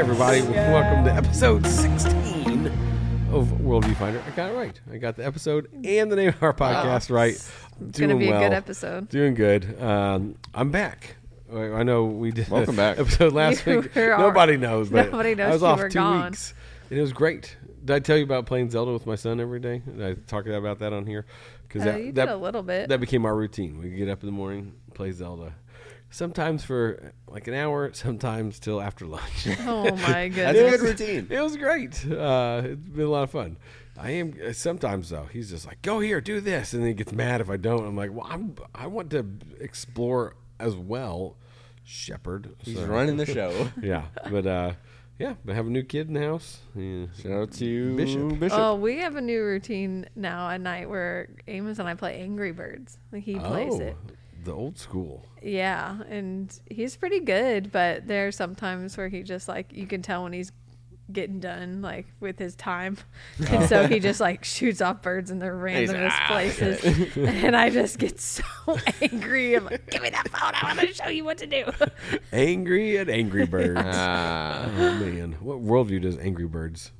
everybody. Welcome to episode 16 of Worldview Finder. I got it right. I got the episode and the name of our podcast right. It's gonna be a good episode. Doing good. Um, I'm back. I I know we did Welcome back. episode last You week. were- Nobody knows, but Nobody knows I was you off were two gone. weeks. And it was great. Did I tell you about playing Zelda with my son every day? Did I talk about that on here? Because Uh, you did a little bit. that became our routine. We get up in the morning, play Zelda. Sometimes for like an hour, sometimes till after lunch. oh my That's a good routine. It was great. Uh, it's been a lot of fun. I am sometimes though. He's just like, "Go here, do this," and then he gets mad if I don't. I'm like, "Well, I'm I want to explore as well, Shepherd." He's So, running the show. Yeah, but uh, yeah, but have a new kid in the house. Yeah. Shout out to Bishop. Bishop. Oh, we have a new routine now at night where Amos and I play Angry Birds. Like he plays oh, it. The old school. Yeah, and he's pretty good, but there are some times where he just like you can tell when he's getting done like with his time, and so he just like shoots off birds in the randomest "Ah, places, and I just get so angry. I'm like, "Give me that phone! I want to show you what to do." Angry at Angry Birds. Ah. oh man, what worldview does Angry Birds?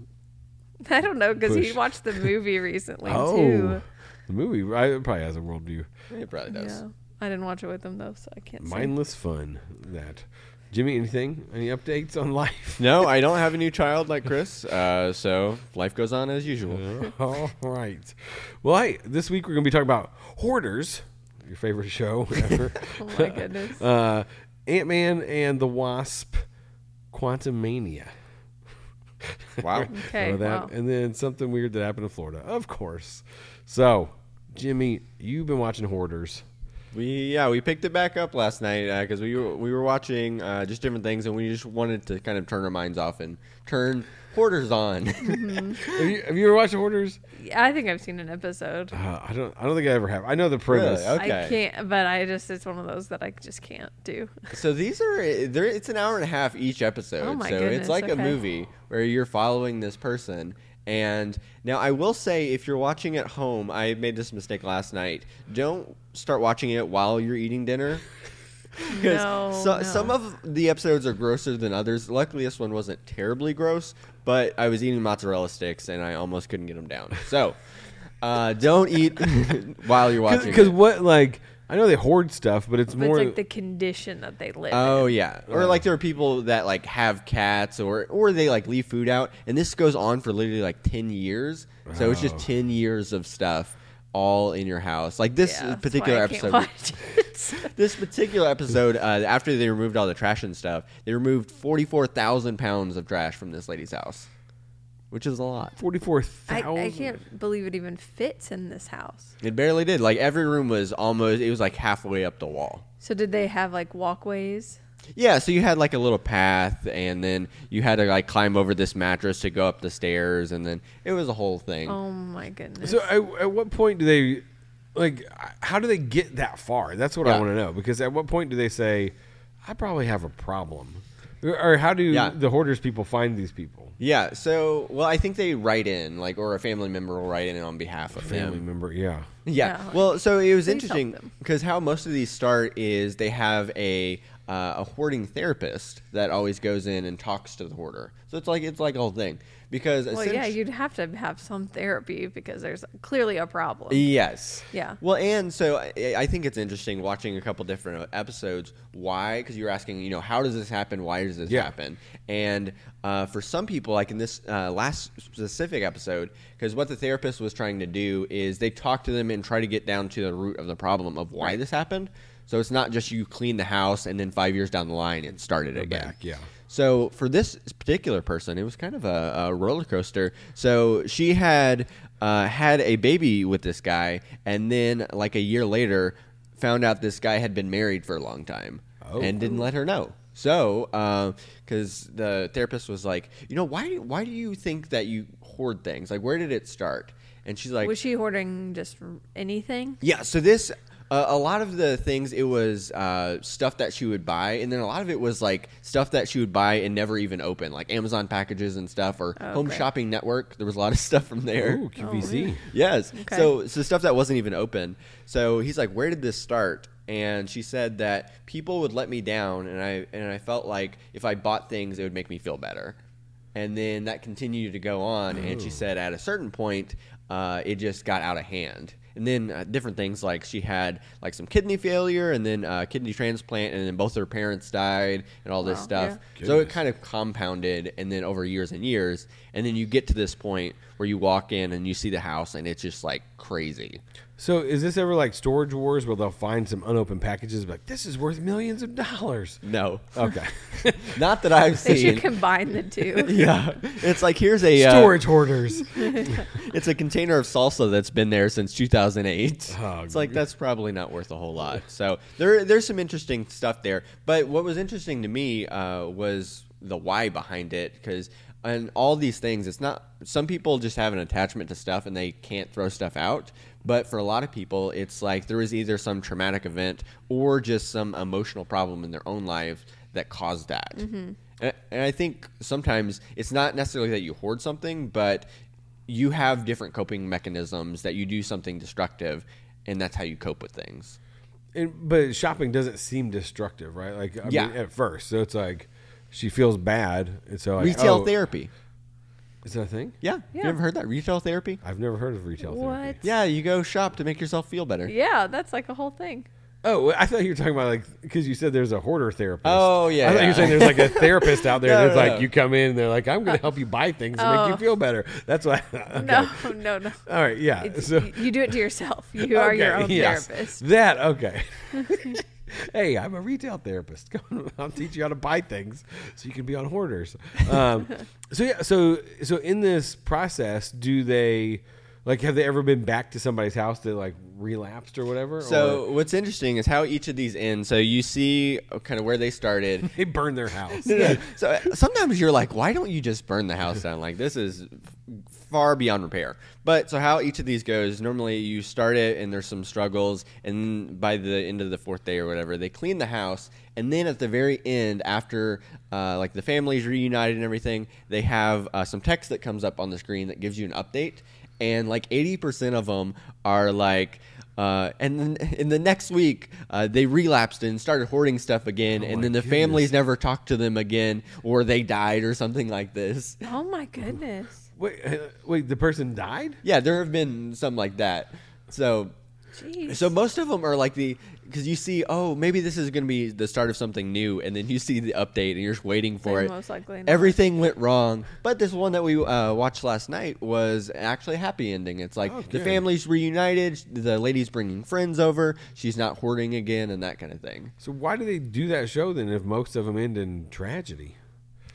I don't know because he watched the movie recently Oh, too. the movie right, it probably has a worldview. it probably does. Yeah, I didn't watch it with them though, so I can't. say. Mindless fun. That. Jimmy, anything? Any updates on life? No, I don't have a new child like Chris, uh, so life goes on as usual. All right. Well, hey, this week we're going to be talking about Hoarders, your favorite show ever. Oh my goodness. uh, Ant Man and the Wasp, Quantumania. Wow. Okay, that. wow. And then something weird that happened in Florida, of course. So, Jimmy, you've been watching Hoarders. We yeah we picked it back up last night because we were we were watching uh, just different things and we just wanted to kind of turn our minds off and turn hoarders on. Have you, have you ever watched Hoarders? Yeah, I think I've seen an episode. Uh, I don't. I don't think I ever have. I know the premise. Really? Okay. I can't, but I just it's one of those that I just can't do. so these are there. It's an hour and a half each episode. Oh my so goodness, it's like a movie where you're following this person. And now I will say, if you're watching at home, I made this mistake last night. Don't start watching it while you're eating dinner. Because No, so, no. some of the episodes are grosser than others. Luckily, this one wasn't terribly gross, but I was eating mozzarella sticks and I almost couldn't get them down. So, uh, don't eat while you're watching. Because what like I know they hoard stuff, but it's But more it's like the condition that they live. In. Oh in. yeah, or like there are people that like have cats, or or they like leave food out, and this goes on for literally like ten years. So it's just Oh. ten years of stuff all in your house. Like this Yeah, that's particular why I can't episode. watch it. This particular episode, uh, after they removed all the trash and stuff, they removed forty four thousand pounds of trash from this lady's house, which is a lot. forty four I. I can't believe it even fits in this house. It barely did. Like every room was almost. It was like halfway up the wall. So did they have like walkways? Yeah, so you had like a little path, and then you had to like climb over this mattress to go up the stairs, and then it was a whole thing. Oh my goodness. So at, at what point do they like? How do they get that far? That's what I want to know. Because at what point do they say, "I probably have a problem," or, or how do Yeah. the hoarders people find these people? Yeah, so well, I think they write in, like, or a family member will write in on behalf of a Family them. member, yeah. Yeah. Yeah, Well, so it was interesting because how most of these start is they have a uh, a hoarding therapist that always goes in and talks to the hoarder. So it's like it's like a whole thing because well, yeah, you'd have to have some therapy because there's clearly a problem. Yes. Yeah. Well, and so I, I think it's interesting watching a couple different episodes. Why? Because you're asking, you know, how does this happen? Why does this Yeah. happen? And uh, for some people, like in this uh, last specific episode, because what the therapist was trying to do is they talk to them and try to get down to the root of the problem of why this happened. So it's not just you clean the house and then five years down the line and start it Go again. back, yeah. So for this particular person, it was kind of a, a roller coaster. So she had uh, had a baby with this guy, and then like a year later, found out this guy had been married for a long time Oh. and didn't let her know. So, because the therapist was like, you know, why why do you think that you hoard things? Like, where did it start? And she's like, was she hoarding just anything? yeah, so this uh, a lot of the things it was uh, stuff that she would buy, and then a lot of it was like stuff that she would buy and never even open, like Amazon packages and stuff, or Oh, Home great. Shopping Network. There was a lot of stuff from there. Ooh, QVC. really? Yes. Okay. So so stuff that wasn't even open. So he's like, "Where did this start?" and she said that people would let me down, and I and I felt like if I bought things, it would make me feel better. And then that continued to go on, and she said at a certain point, uh, it just got out of hand. And then uh, different things like she had like some kidney failure, and then uh, kidney transplant, and then both her parents died, and all this Wow, stuff. yeah. So it kind of compounded, and then over years and years, and then you get to this point where you walk in and you see the house, and it's just like crazy. So is this ever like storage wars where they'll find some unopened packages? and Like this is worth millions of dollars. No, Okay. not that I've seen. They seen. should combine the two. yeah, it's like here's a uh, storage hoarders. It's a container of salsa that's been there since 2008. Oh, it's like that's probably not worth a whole lot. So there, there's some interesting stuff there. But what was interesting to me uh, was the why behind it, because on all these things, it's not. Some people just have an attachment to stuff and they can't throw stuff out. But for a lot of people, it's like there was either some traumatic event or just some emotional problem in their own life that caused that. Mm-hmm. And, and I think sometimes it's not necessarily that you hoard something, but you have different coping mechanisms that you do something destructive, and that's how you cope with things. And, but shopping doesn't seem destructive, right? Like I Yeah. mean, at first, so it's like she feels bad, and so like, retail oh, therapy. Is that a thing? Yeah. Yeah. You ever heard that? Retail therapy? I've never heard of retail therapy. What? therapy. Yeah, you go shop to make yourself feel better. Yeah, that's like a whole thing. Oh, I thought you were talking about like because you said there's a hoarder therapist. Oh, yeah, I thought you yeah. were saying there's like a therapist out there No, that's no, like no. you come in and they're like I'm going to uh, help you buy things to make you Oh. feel better. That's why. okay. No, no, no. All right. Yeah. So you, you do it to yourself. You are your own yes. therapist. That okay. hey, I'm a retail therapist. I'll teach you how to buy things so you can be on hoarders. Um, so yeah, so so in this process, do they like have they ever been back to somebody's house that like relapsed or whatever? So or what's interesting is how each of these end. So you see kind of where they started. they burn their house. so uh, sometimes you're like, why don't you just burn the house down? Like this is far beyond repair. But so how each of these goes? Normally you start it and there's some struggles, and by the end of the fourth day or whatever, they clean the house, and then at the very end, after uh, like the family's reunited and everything, they have uh, some text that comes up on the screen that gives you an update, and like eighty percent of them are like. Uh, and then in the next week, uh, they relapsed and started hoarding stuff again, and then the goodness. families never talked to them again, or they died, or something like this. Oh my goodness. Wait, wait, the person died? Yeah, there have been some like that. So, Jeez. so most of them are like the because you see, oh, maybe this is going to be the start of something new, and then you see the update, and you're just waiting for Then it. most likely not. Everything went wrong, but this one that we uh, watched last night was actually a happy ending. It's like Oh, the good. family's reunited, the lady's bringing friends over, she's not hoarding again, and that kind of thing So why do they do that show then if most of them end in tragedy?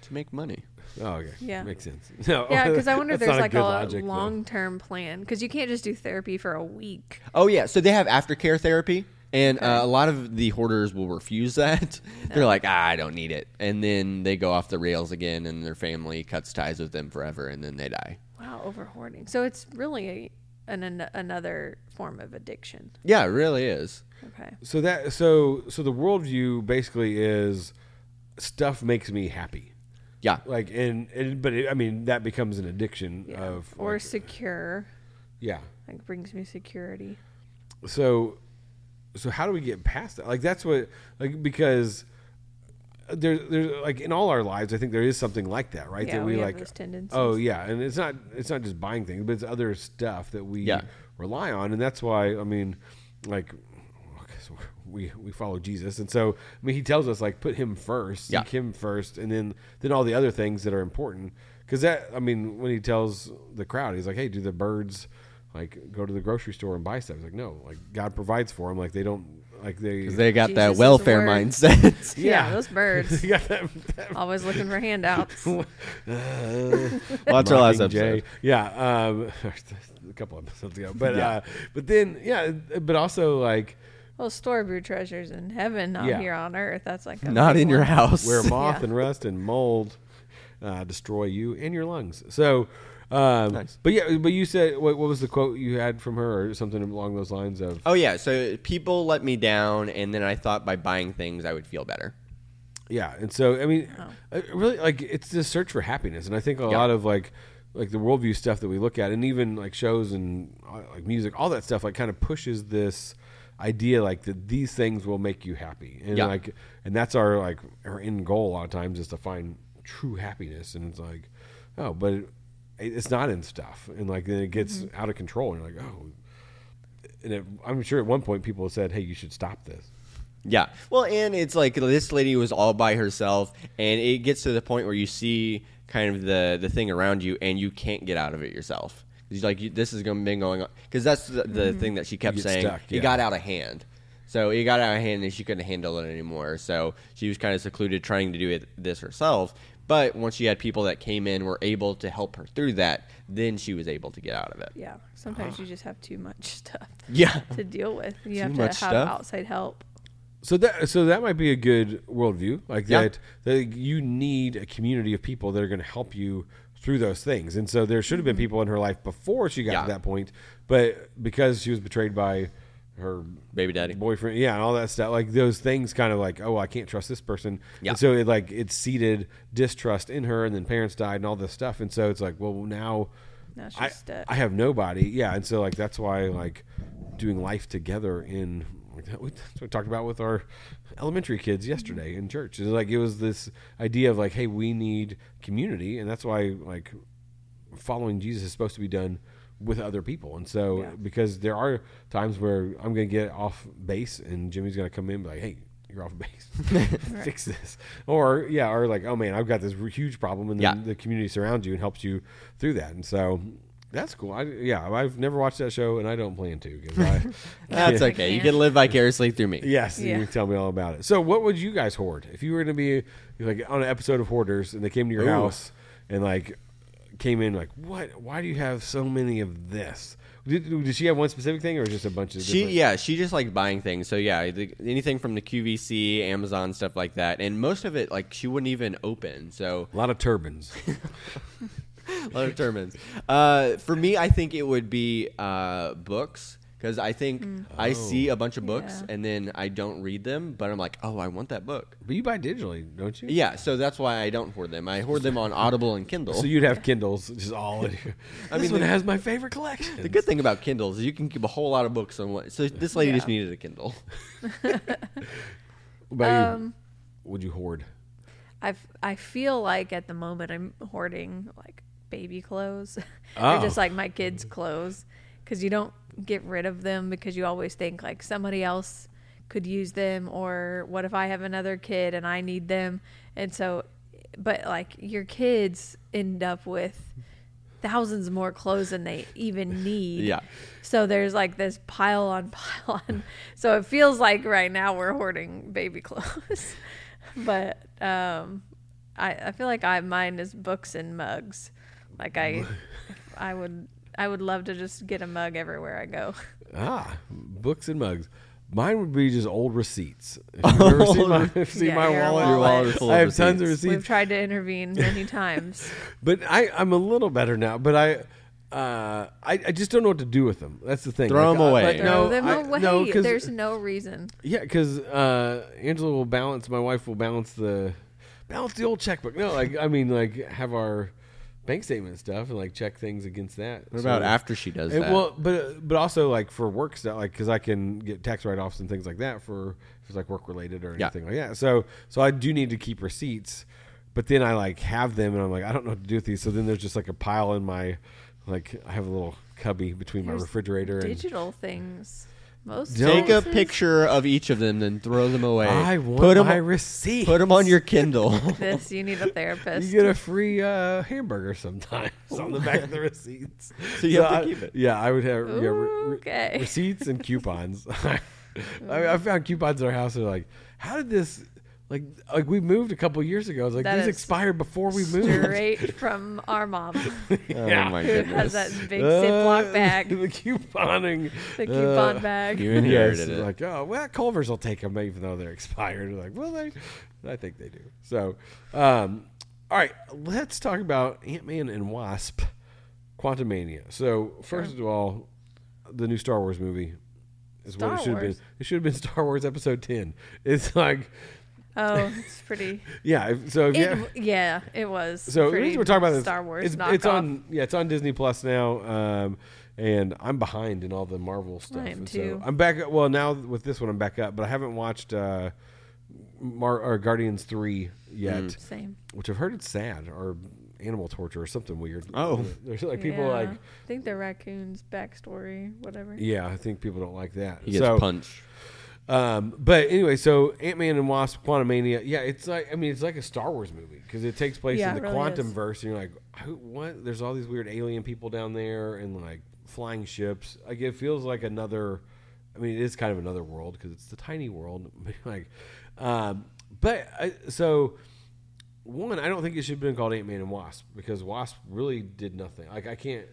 to make money. Oh, okay. Yeah. Makes sense. No, yeah, because I wonder if there's like good a long term plan. Because you can't just do therapy for a week. Oh yeah, so they have aftercare therapy, and Okay. uh, a lot of the hoarders will refuse that. They're like, ah, I don't need it, and then they go off the rails again, and their family cuts ties with them forever, and then they die. Wow, over hoarding. So it's really a, an, an another form of addiction. Yeah, it really is. Okay. So that so so the worldview basically is stuff makes me happy. Yeah, Like and, and but it, I mean that becomes an addiction Yeah. of or like, secure. yeah. Like brings me security. So so how do we get past that? Like that's what like because there's there's like in all our lives I think there is something like that, right? Yeah, that we we, have like those tendencies. Oh yeah, and it's not it's not just buying things, but it's other stuff that we Yeah. rely on, and that's why I mean, like, okay, so we we follow Jesus, and so I mean, he tells us like put him first, Yeah. seek him first, and then then all the other things that are important. Because that I mean, when he tells the crowd, he's like, hey, do the birds like go to the grocery store and buy stuff? He's like, no, like God provides for them, like they don't like they 'Cause they got Jesus that is welfare mindset. Yeah, those birds. They got that, that Always looking for handouts. Watch our last Mockingjay. episode. Yeah, um, a couple of episodes ago, but Yeah. uh, but then yeah, but also like well, store of your treasures in heaven, not Yeah. here on earth. That's like a Not big in your one. house. where moth Yeah. and rust and mold uh, destroy you and your lungs. So, um, Nice. but yeah, but you said what, what was the quote you had from her or something along those lines of? Oh yeah, so people let me down, and then I thought by buying things I would feel better. Yeah, and so I mean, Oh. uh, really, like it's this search for happiness, and I think a Yeah. lot of like like the worldview stuff that we look at, and even like shows and uh, like music, all that stuff, like kind of pushes this idea like that these things will make you happy, and Yeah. like, and that's our like our end goal. A lot of times is to find true happiness, and it's like, oh, but it, it's not in stuff, and like then it gets Mm-hmm. out of control, and you're like, oh, and it, I'm sure at one point people said, hey, you should stop this. Yeah. Well, and it's like this lady was all by herself, and it gets to the point where you see kind of the the thing around you, and you can't get out of it yourself. It's like you, this is going to be going on because that's the, the mm-hmm. thing that she kept saying. stuck, It got out of hand. So it got out of hand, and she couldn't handle it anymore. So she was kind of secluded, trying to do it this herself. But once she had people that came in, were able to help her through that, then she was able to get out of it. Yeah. Sometimes uh-huh. you just have too much stuff Yeah. to deal with. You Too have to have stuff. outside help. So that so that might be a good worldview, like Yeah. that that you need a community of people that are going to help you through those things. And so there should have been mm-hmm. people in her life before she got Yeah. to that point, but because she was betrayed by her Baby daddy. boyfriend, yeah, and all that stuff, like those things, kind of like, oh, I can't trust this person. Yeah. And so it like it seeded distrust in her, and then parents died and all this stuff, and so it's like, well, now. Now she's I. I have nobody. Yeah, and so like that's why like doing life together in that's what we talked about with our elementary kids mm-hmm. yesterday in church. It's like it was this idea of like, hey, we need community, and that's why like following Jesus is supposed to be done with other people. And so Yeah. because there are times where I'm going to get off base, and Jimmy's going to come in and be like, hey. You're off base. Fix this, or yeah, or like, oh man, I've got this huge problem, and then Yeah. the community surrounds you and helps you through that. And so that's cool. I, yeah, I've never watched that show, and I don't plan to. 'cause I, That's okay. You can't. can live vicariously through me. yes, Yeah. you can tell me all about it. So, what would you guys hoard if you were going to be like on an episode of Hoarders and they came to your Ooh. house and like came in like, what? Why do you have so many of this? Did, did she have one specific thing, or just a bunch of? She different? yeah, she just liked buying things. So yeah, the, anything from the QVC, Amazon stuff like that, and most of it like she wouldn't even open. So a lot of turbans. a lot of turbans. Uh, for me, I think it would be uh, books because I think I see a bunch of books Yeah. and then I don't read them, but I'm like, oh, I want that book. but you buy digitally, don't you? Yeah, so that's why I don't hoard them. I hoard them on Audible and Kindle. So you'd have Kindles just all in here. I this mean, one the- has my favorite collection. the good thing about Kindles is you can keep a whole lot of books on one. So this lady just needed a Kindle. What about you? Um, Would you hoard? I I feel like at the moment I'm hoarding like baby clothes Oh. or just like my kids' clothes because you don't get rid of them because you always think like somebody else could use them or what if I have another kid and I need them and so but like your kids end up with thousands more clothes than they even need. Yeah. So there's like this pile on pile on. So it feels like right now we're hoarding baby clothes. but um I I feel like I mine is books and mugs. Like I I would I would love to just get a mug everywhere I go. Ah, books and mugs. Mine would be just old receipts. If you've ever seen my, seen Yeah, my your wallet, Your wallet is full I of have tons of receipts. receipts. We've tried to intervene many times. But I, I'm a little better now. But I, uh, I, I just don't know what to do with them. That's the thing. Throw Like, 'em I- away. like, Throw no, them I- away. no, 'cause- There's no reason. yeah, because uh, Angela will balance. My wife will balance the balance the old checkbook. No, like I mean, like have our bank statement stuff and like check things against that. What about So- after she does And, that? well, but but also like for work stuff, like because I can get tax write offs and things like that for if it's like work related or Yeah. anything like that. So so I do need to keep receipts, but then I like have them and I'm like I don't know what to do with these. So then there's just like a pile in my like I have a little cubby between my There's refrigerator and Digital things. Most Don't- Take a places- picture of each of them, then throw them away. I want put them, my receipt. put them on your Kindle. This you need a therapist. You get a free uh, hamburger sometimes on the back of the receipts. So you have to keep it. Yeah, I would have yeah, re- re- Okay. receipts and coupons. I, I found coupons in our house. They're like, how did this? Like, like we moved a couple years ago. I was like, That these is expired before we moved. Straight from our mom, yeah. Oh my who goodness. has that big Ziploc Uh, bag, the couponing. the coupon uh, bag. You Yes, inherited it. like oh well, Culver's will take them even though they're expired. Like well, they, I think they do. So, um, all right, let's talk about Ant Man and Wasp, Quantumania. So first of all, the new Star Wars movie is what Star it should have been. It should have been Star Wars Episode Ten. It's like Oh, it's pretty. yeah. So if you, It, yeah, it was. so pretty we're talking about this, Star Wars It's, it's on yeah, it's on Disney Plus now. Um, and I'm behind in all the Marvel stuff. I am too. So I'm back. Well, now with this one, I'm back up, but I haven't watched uh, Mar- or Guardians three yet, Mm. Same. which I've heard it's sad or animal torture or something weird. Oh. there's like people Yeah. like, I think the raccoon's backstory, whatever. yeah, I think people don't like that. He gets so, punched. Um, but anyway, so Ant Man and Wasp: Quantumania. yeah, it's like I mean, it's like a Star Wars movie because it takes place Yeah, in it the really quantum is. verse, and you're like, Who, what? There's all these weird alien people down there, and like flying ships. Like it feels like another. I mean, it is kind of another world because it's the tiny world. like, um, but I, so one, I don't think it should have been called Ant Man and Wasp because Wasp really did nothing. Like I can't.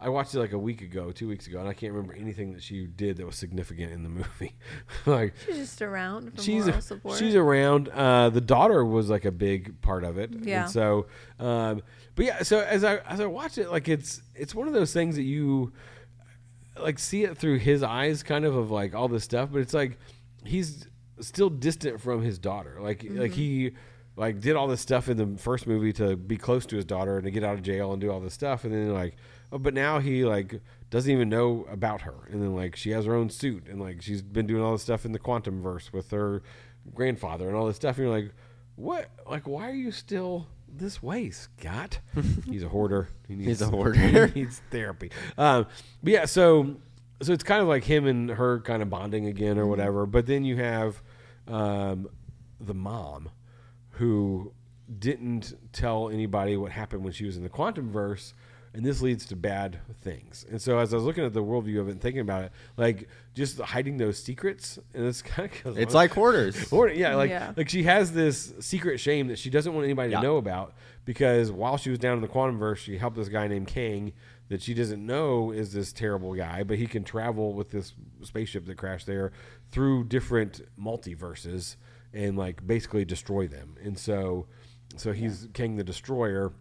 I watched it like a week ago, two weeks ago, and I can't remember anything that she did that was significant in the movie. like She's just around for she's moral support. she's around. Uh, the daughter was like a big part of it. Yeah. And so, um, but yeah. So as I as I watch it, like it's it's one of those things that you like see it through his eyes, kind of of like all this stuff. But it's like he's still distant from his daughter. Like like he like did all this stuff in the first movie to be close to his daughter and to get out of jail and do all this stuff, and then like. Oh, but now he like doesn't even know about her, and then like she has her own suit, and like she's been doing all this stuff in the quantum verse with her grandfather and all this stuff. And you're like, what? Like, why are you still this way, Scott? He's a hoarder. He needs, He's a hoarder. he needs therapy. Um, but yeah, so so it's kind of like him and her kind of bonding again or whatever. But then you have um, the mom who didn't tell anybody what happened when she was in the quantum verse. And this leads to bad things. And so, as I was looking at the worldview of it and thinking about it, like just hiding those secrets, and it's kind of It's like hoarders. or yeah, like Yeah. like she has this secret shame that she doesn't want anybody Yeah. to know about because while she was down in the quantum verse, she helped this guy named Kang that she doesn't know is this terrible guy, but he can travel with this spaceship that crashed there through different multiverses and like basically destroy them. And so so he's Kang the Destroyer.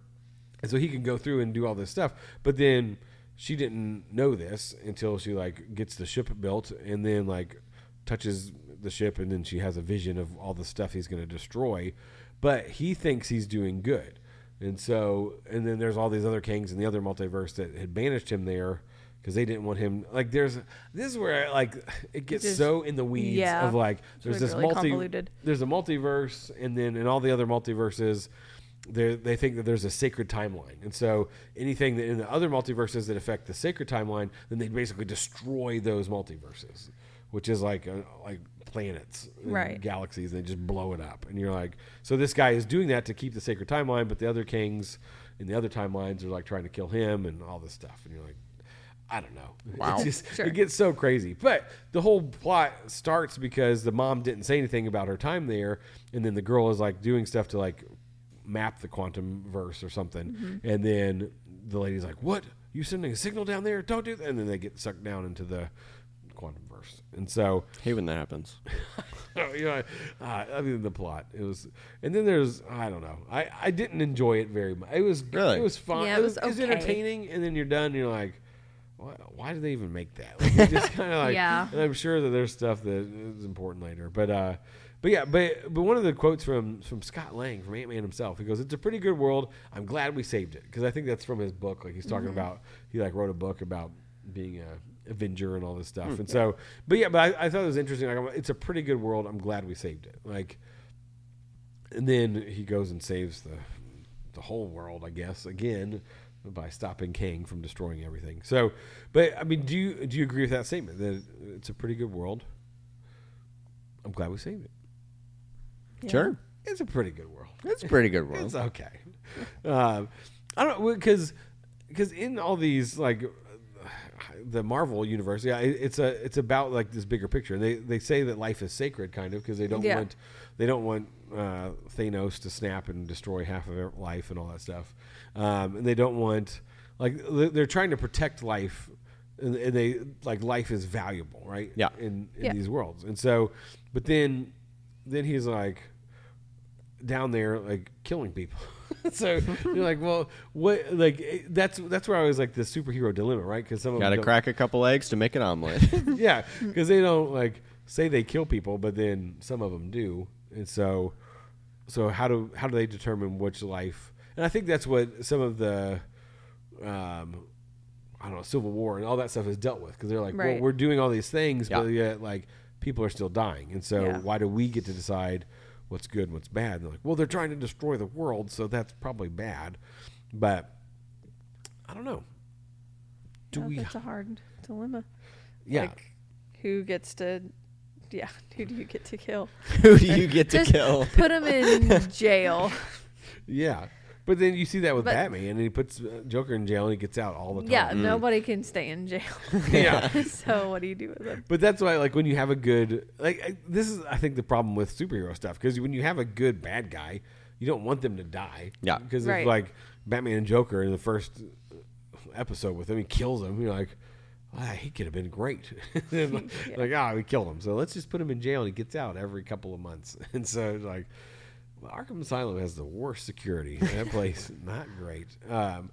And so he can go through and do all this stuff. But then she didn't know this until she like gets the ship built and then like touches the ship and then she has a vision of all the stuff he's going to destroy. But he thinks he's doing good. And so and then there's all these other kings in the other multiverse that had banished him there because they didn't want him like there's this is where like it gets Just- so in the weeds yeah. of like there's this really multi convoluted. there's a multiverse and then in all the other multiverses they they think that there's a sacred timeline and so anything that in the other multiverses that affect the sacred timeline then they basically destroy those multiverses which is like uh like planets and Right. galaxies and they just blow it up and you're like so this guy is doing that to keep the sacred timeline but the other kings in the other timelines are like trying to kill him and all this stuff and you're like I don't know. Wow. It's just, Sure. It gets so crazy. But the whole plot starts because the mom didn't say anything about her time there, and then the girl is like doing stuff to like map the quantum verse or something, and then the lady's like, "What? You sending a signal down there? Don't do that!" And then they get sucked down into the quantum verse, and so hey, when that happens. you know, uh, I mean the plot. It was, and then there's I don't know. I I didn't enjoy it very much. It was Really? it was fun. Yeah, it it was, was it was entertaining, and then you're done. and You're like, why, why did they even make that? Like, just kind of like, Yeah. And I'm sure that there's stuff that is important later, but uh, but yeah, but but one of the quotes from from Scott Lang from Ant Man himself, he goes, "It's a pretty good world. I'm glad we saved it because I think that's from his book. Like he's talking mm-hmm. about, he like wrote a book about being a Avenger and all this stuff. Mm. and so, but yeah, but I, I thought it was interesting. Like, it's a pretty good world. I'm glad we saved it. Like, and then he goes and saves the the whole world, I guess, again by stopping Kang from destroying everything. So, but I mean, do you do you agree with that statement that it's a pretty good world? I'm glad we saved it. Yeah. Sure. It's a pretty good world. It's a pretty good world. It's okay. Um, I don't because because in all these like the Marvel universe, yeah, it, it's a it's about like this bigger picture. They they say that life is sacred, kind of, because they don't Yeah. want they don't want uh, Thanos to snap and destroy half of their life and all that stuff, um, and they don't want like they- they're trying to protect life. And and they like life is valuable, right? Yeah. In in Yeah. these worlds, and so, but then, then he's like, down there like killing people. so you're like, well, what? Like eh, that's that's where I was like the superhero dilemma, right? Because some of Got to crack a couple eggs to make an omelet. yeah, because they don't like say they kill people, but then some of them do, and so so how do how do they determine which life? And I think that's what some of the um, I don't know Civil War and all that stuff is dealt with because they're like, well, we're doing all these things, but yet like people are still dying, and so Yeah. why do we get to decide what's good and what's bad? And they're like, well, they're trying to destroy the world, so that's probably bad, but I don't know. Do Yeah, we? That's a hard dilemma. Yeah, Like, who gets to? Yeah, who do you get to kill? Who do you get to kill? Put him in jail. yeah. But then you see that with But- Batman, and he puts uh, Joker in jail, and he gets out all the time. Yeah, nobody can stay in jail. Yeah. so what do you do with him? But that's why, like, when you have a good, like, I- this is, I think, the problem with superhero stuff because when you have a good bad guy, you don't want them to die. Yeah. Because Right. if, like, Batman and Joker in the first episode with him, he kills him. You're like, ah, he could have been great. And, like, Yeah. like, ah, we killed him. So let's just put him in jail and he gets out every couple of months. And so, it's like, well, Arkham Asylum has the worst security. That place, not great. Um,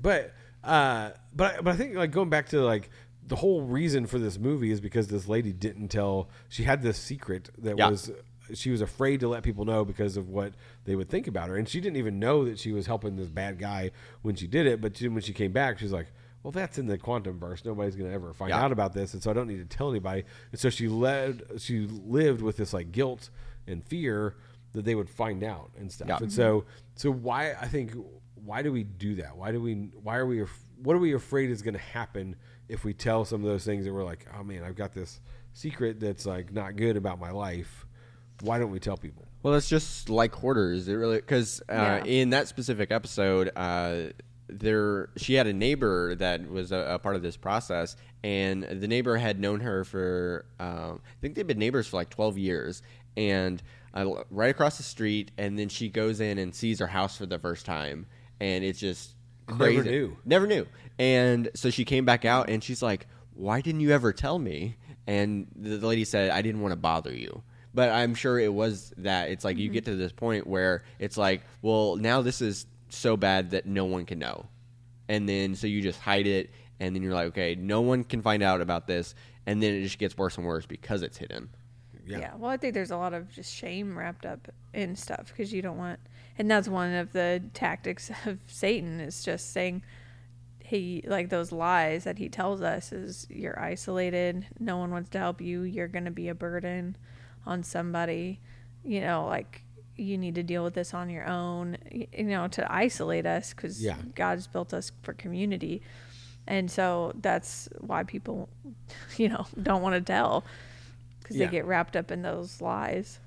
but uh, but but I think like going back to like the whole reason for this movie is because this lady didn't tell. She had this secret that Yeah. was she was afraid to let people know because of what they would think about her, and she didn't even know that she was helping this bad guy when she did it. But she, when she came back, she's like. Well, that's in the quantum verse. Nobody's going to ever find Yeah. out about this, and so I don't need to tell anybody. And so she led, she lived with this like guilt and fear that they would find out and stuff. Yeah. And so, so why I think why do we do that? Why do we? Why are we? What are we afraid is going to happen if we tell some of those things that we're like, oh man, I've got this secret that's like not good about my life. Why don't we tell people? Well, it's just like hoarders. It really because uh, Yeah. in that specific episode, uh, there she had a neighbor that was a, a part of this process, and the neighbor had known her for um, I think they've been neighbors for like twelve years, and uh, right across the street, and then she goes in and sees her house for the first time, and it's just crazy. Never crazy. knew. Never knew. And so she came back out, and she's like, "Why didn't you ever tell me?" And the the lady said, "I didn't want to bother you." But I'm sure it was that. It's like you get to this point where it's like, well, now this is so bad that no one can know. And then so you just hide it and then you're like, okay, no one can find out about this and then it just gets worse and worse because it's hidden. Yeah. Well, I think there's a lot of just shame wrapped up in stuff because you don't want, and that's one of the tactics of Satan is just saying, he like those lies that he tells us is you're isolated, no one wants to help you, you're going to be a burden on somebody, you know, like you need to deal with this on your own, you know, to isolate us because Yeah. God's built us for community. And so that's why people, you know, don't want to tell because Yeah. they get wrapped up in those lies.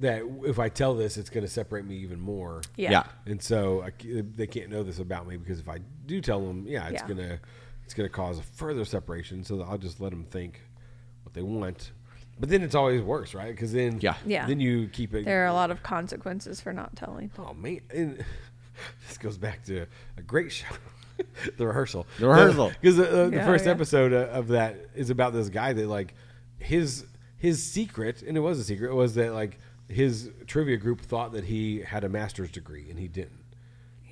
That if I tell this, it's going to separate me even more. Yeah. Yeah. And so I c they can't know this about me because if I do tell them, yeah, it's Yeah. gonna it's gonna cause a further separation. So I'll just let them think what they want. But then it's always worse, right? Because then Yeah. Yeah. then you keep it. There are a lot of consequences for not telling. Oh man, and this goes back to a great show, the rehearsal. The Rehearsal. because the, uh, the Yeah, first yeah. episode uh, of that is about this guy that like his his secret, and it was a secret, was that like his trivia group thought that he had a master's degree and he didn't.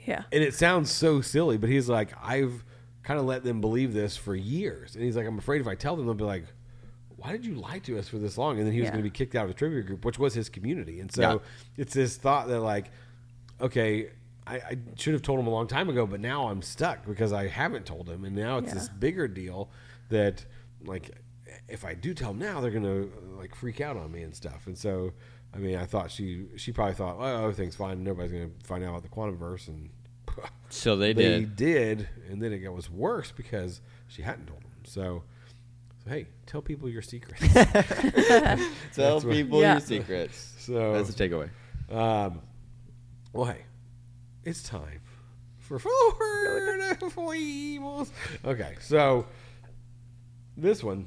Yeah. And it sounds so silly, but he's like, I've kind of let them believe this for years, and he's like, I'm afraid if I tell them, they'll be like. Why did you lie to us for this long? And then he was Yeah. going to be kicked out of the trivia group, which was his community. And so Yeah. it's this thought that like okay I, I should have told him a long time ago but now i'm stuck because i haven't told him and now it's Yeah. this bigger deal that like if i do tell him now they're gonna like freak out on me and stuff and so i mean i thought she she probably thought oh everything's fine nobody's gonna find out about the quantum verse and So they they did. did and then it was worse because she hadn't told them. so so hey tell people your secrets Tell what- people Yeah. your secrets. so That's the takeaway. Um, well, hey, it's time for Florida Foibles. Okay, so this one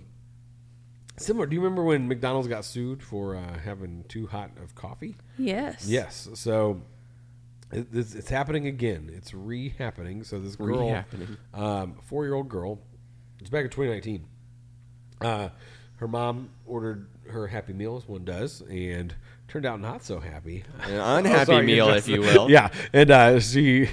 similar. Do you remember when McDonald's got sued for uh, having too hot of coffee? Yes. Yes. So it, it's, it's happening again. It's re-happening. So this girl, Re-happening. um, four-year-old girl, it's back in 2019. Uh, her mom ordered her Happy Meal, as one does, and turned out not so happy. An unhappy sorry, meal, if you will. Yeah, and uh, she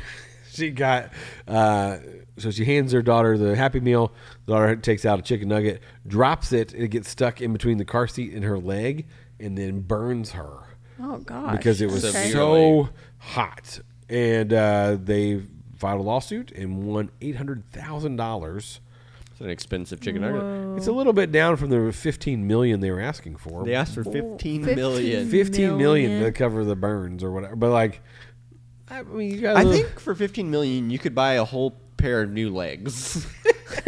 she got uh, so she hands her daughter the Happy Meal. The daughter takes out a chicken nugget, drops it, and it gets stuck in between the car seat and her leg, and then burns her Oh god because it was Okay. So hot. And uh, they filed a lawsuit and won eight hundred thousand dollars. It's an expensive chicken nugget. It's a little bit down from the fifteen million they were asking for. They asked for Whoa, 15 15 million. fifteen million to cover the burns or whatever. But like, I mean, you got. I think for 15 million, you could buy a whole pair of new legs.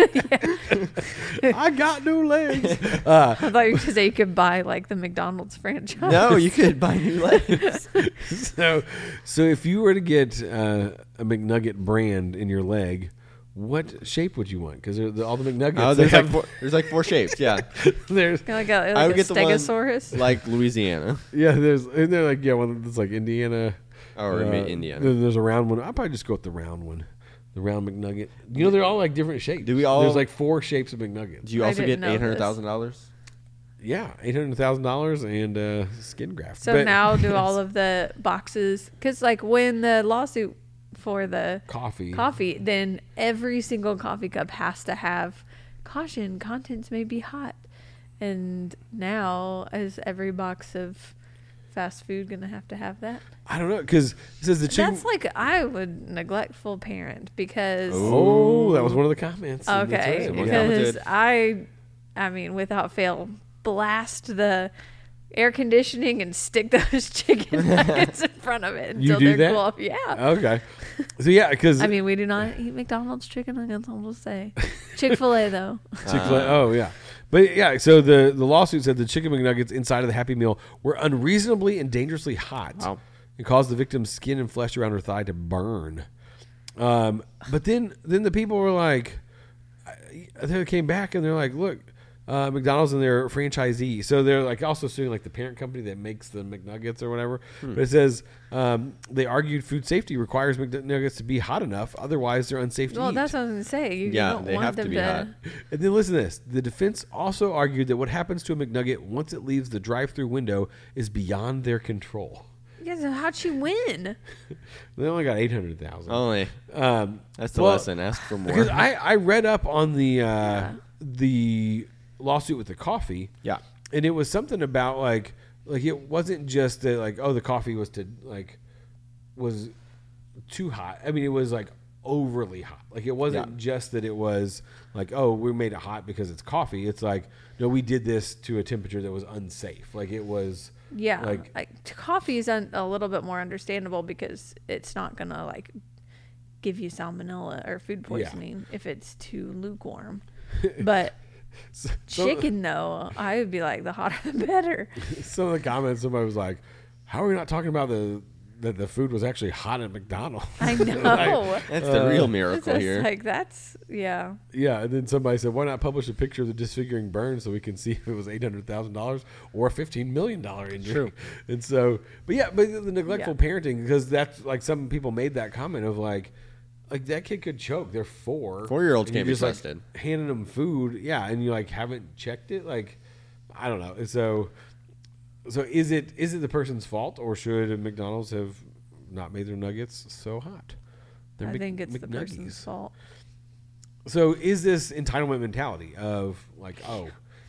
I got new legs. Uh, I thought you were going to say you could buy like the McDonald's franchise. no, you could buy new legs. so, so if you were to get uh, a McNugget brand in your leg, what shape would you want? Because all the McNuggets, Oh, there's like have- four, there's like four shapes. Yeah, there's Like a, like I would a get the one stegosaurus. like Louisiana. yeah, there's and they're like yeah, one that's like Indiana Or uh, Indiana. Then there's a round one. I'd probably just go with the round one, the round McNugget. You know, they're all like different shapes. Do we all- There's like four shapes of McNuggets. Do you I also get eight hundred thousand dollars? Yeah, eight hundred thousand dollars and uh, skin graft. So But- now do all of the boxes because like when the lawsuit for the coffee. coffee, then every single coffee cup has to have caution contents may be hot. And now as every box of fast food gonna have to have that? I don't know because it says the chicken. That's like I would neglectful parent because oh, that was one of the comments. Okay right. Someone Yeah. because. I I mean without fail blast the air conditioning and stick those chicken nuggets in front of it until they're that? cool. Yeah. Okay. So yeah, because I mean, we do not eat McDonald's chicken nuggets. I'll just say, Chick Fil A though. Chick Fil A. oh yeah, but yeah. So the the lawsuit said the chicken McNuggets inside of the Happy Meal were unreasonably and dangerously hot, Wow. and caused the victim's skin and flesh around her thigh to burn. Um, but then then the people were like, they came back and they're like, look. Uh, McDonald's and their franchisee, so they're like also suing like the parent company that makes the McNuggets or whatever. Hmm. But it says um, they argued food safety requires McNuggets to be hot enough, otherwise they're unsafe to eat. Well, eat. that's what I was gonna say. You, you Yeah, don't they want have to be to. hot. And then listen to this. The defense also argued that what happens to a McNugget once it leaves the drive-through window is beyond their control. Yeah, so how'd she win? They only got eight hundred thousand. Only Um, that's the well, lesson. Ask for more. Because I, I read up on the uh, the lawsuit with the coffee. Yeah. and it was something about like like it wasn't just that like oh the coffee was to like was too hot. I mean it was like overly hot. Like it wasn't Yeah. just that it was like oh we made it hot because it's coffee. It's like no we did this to a temperature that was unsafe. Like it was Yeah, like like, coffee is un- a little bit more understandable because it's not gonna like give you salmonella or food Yeah. poisoning if it's too lukewarm. But so- chicken, though, I would be like the hotter the better. some of the comments somebody was like how are we not talking about the that the food was actually hot at McDonald's? I Like, know. that's the uh, real miracle just here. like that's yeah. Yeah, and then somebody said, "Why not publish a picture of the disfiguring burn so we can see if it was eight hundred thousand dollars or a fifteen million dollar injury?" True. And so, but yeah, but the neglectful Yeah. parenting because that's like some people made that comment of like, like that kid could choke. They're four. Four-year-olds can't be just, like, trusted. handing them food, yeah, and you like haven't checked it. Like, I don't know. So, so is it is it the person's fault or should McDonald's have not made their nuggets so hot? They're I Mc- think it's the McNuggies. person's fault. So is this entitlement mentality of like, oh,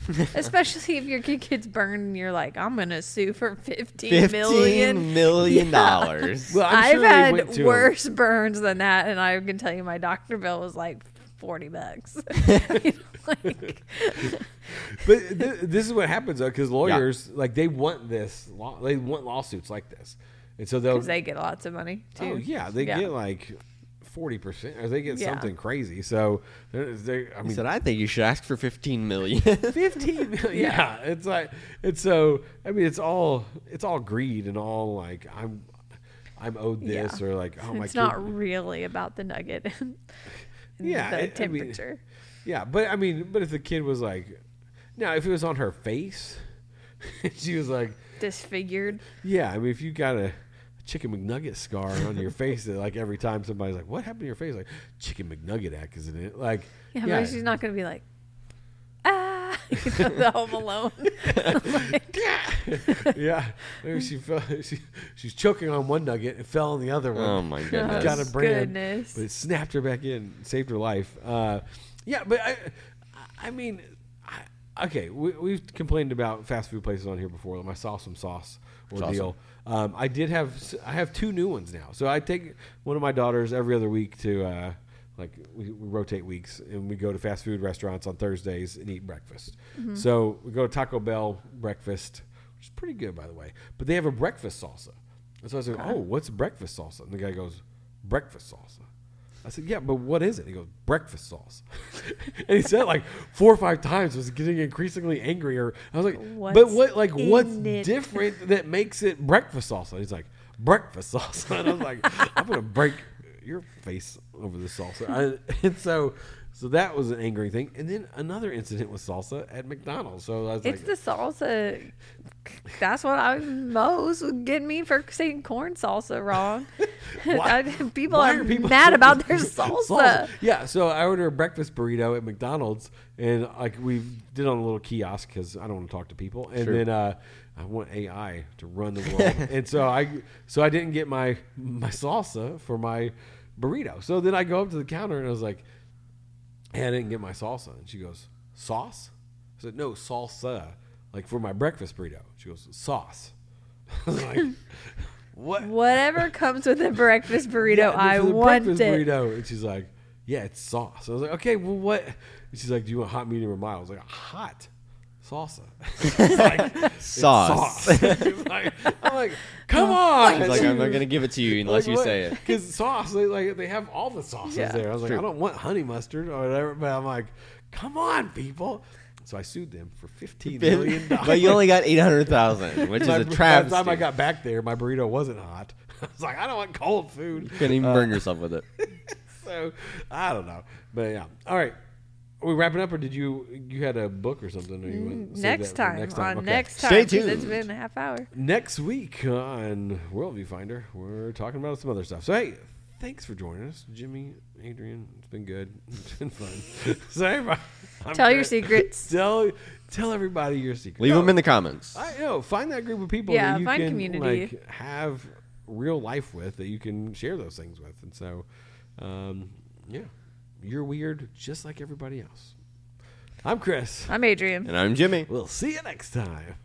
Especially if your kid gets burned and you're like, I'm gonna sue for fifteen Fifteen million. million Yeah. dollars. well, I'm I've sure they went had to worse burns than that, and I can tell you my doctor bill was like forty bucks. You know, like, But th- this is what happens though, because lawyers like they want this, law- they want lawsuits like this, and so they'll. because they get lots of money too. oh yeah, they Yeah. get like forty percent, or they get Yeah. something crazy. So they're, they're I He mean, said, "I think you should ask for fifteen million. fifteen million. Yeah, it's like it's so. I mean, it's all it's all greed and all like I'm I'm owed this Yeah. or like oh my. God. It's kid- not really about the nugget. and Yeah, the I- I mean- temperature. Yeah, but I mean, but if the kid was like, now if it was on her face, she was like, Disfigured. yeah. I mean, if you got a chicken McNugget scar on your face, that like every time somebody's like, what happened to your face? Like chicken McNugget accident. Like Yeah, yeah, but she's not gonna be like, ah, you know, the Home Alone. Like, yeah. Maybe she fell. She, she's choking on one nugget and fell on the other one. oh my goodness! got a brand, goodness. but it snapped her back in, saved her life. Uh, yeah, but I, I mean, I, okay, we, we've complained about fast food places on here before. Like my sauce some sauce ordeal. Um, I did have I have two new ones now. So I take one of my daughters every other week to uh, like we, we rotate weeks and we go to fast food restaurants on Thursdays and eat breakfast. So we go to Taco Bell breakfast, which is pretty good by the way. But they have a breakfast salsa. And so I said, "Oh, what's breakfast salsa?" And the guy goes, "Breakfast salsa." I said, "Yeah, but what is it?" He goes, "Breakfast sauce." and he said like four or five times. Was getting increasingly angrier. I was like, "But what? Like, what's it?" different that makes it breakfast salsa?" He's like, "Breakfast salsa." And I was like, "I'm gonna break your face over the salsa." I, and so, so that was an angry thing. And then another incident with salsa at McDonald's. So I was It's like, the salsa. That's what I was most would get me for saying corn salsa wrong. Why- people why are, are people mad about their salsa. Yeah, so I ordered a breakfast burrito at McDonald's, and like we did on a little kiosk because I don't want to talk to people, and Sure. then uh, I want AI to run the world, and so I so I didn't get my my salsa for my burrito. So then I go up to the counter and I was like, "Hey, I didn't get my salsa," and she goes, "Sauce?" I said, "No, salsa." Like for my breakfast burrito. She goes, "Sauce." I was like, "What?" Whatever comes with a breakfast burrito, Yeah, I for the want breakfast it. burrito. And she's like, yeah, it's sauce. I was like, okay, well, what? And she's like, do you want hot, medium, or mild? I was like, hot salsa. It's like, it's Sauce. Like- I'm like, come on. He's like, I'm not gonna give it to you unless you say it. Because sauce, they like they have all the sauces Yeah. there. I was like, True. I don't want honey mustard or whatever. But I'm like, come on, people. So I sued them for fifteen million dollars. but you only got eight hundred thousand, which is By a the time I got back there, my burrito wasn't hot. I was like, I don't want cold food. You couldn't even uh, burn yourself with it. so I don't know, but yeah. All right, are we wrapping up, or did you you had a book or something? Or you want to mm, save Next time, next on Okay. next time, Stay 'cause It's tuned. been a half hour. Next week on Worldview Finder, we're talking about some other stuff. So hey, thanks for joining us, Jimmy, Adrian. It's been good. It's been fun. so everybody, I'm Tell your secrets. Tell tell everybody your secrets. Leave No, them in the comments. I know. Find that group of people Yeah, that you find can community. like have real life with that you can share those things with. And so, um, yeah, you're weird just like everybody else. I'm Chris. I'm Adrian. And I'm Jimmy. We'll see you next time.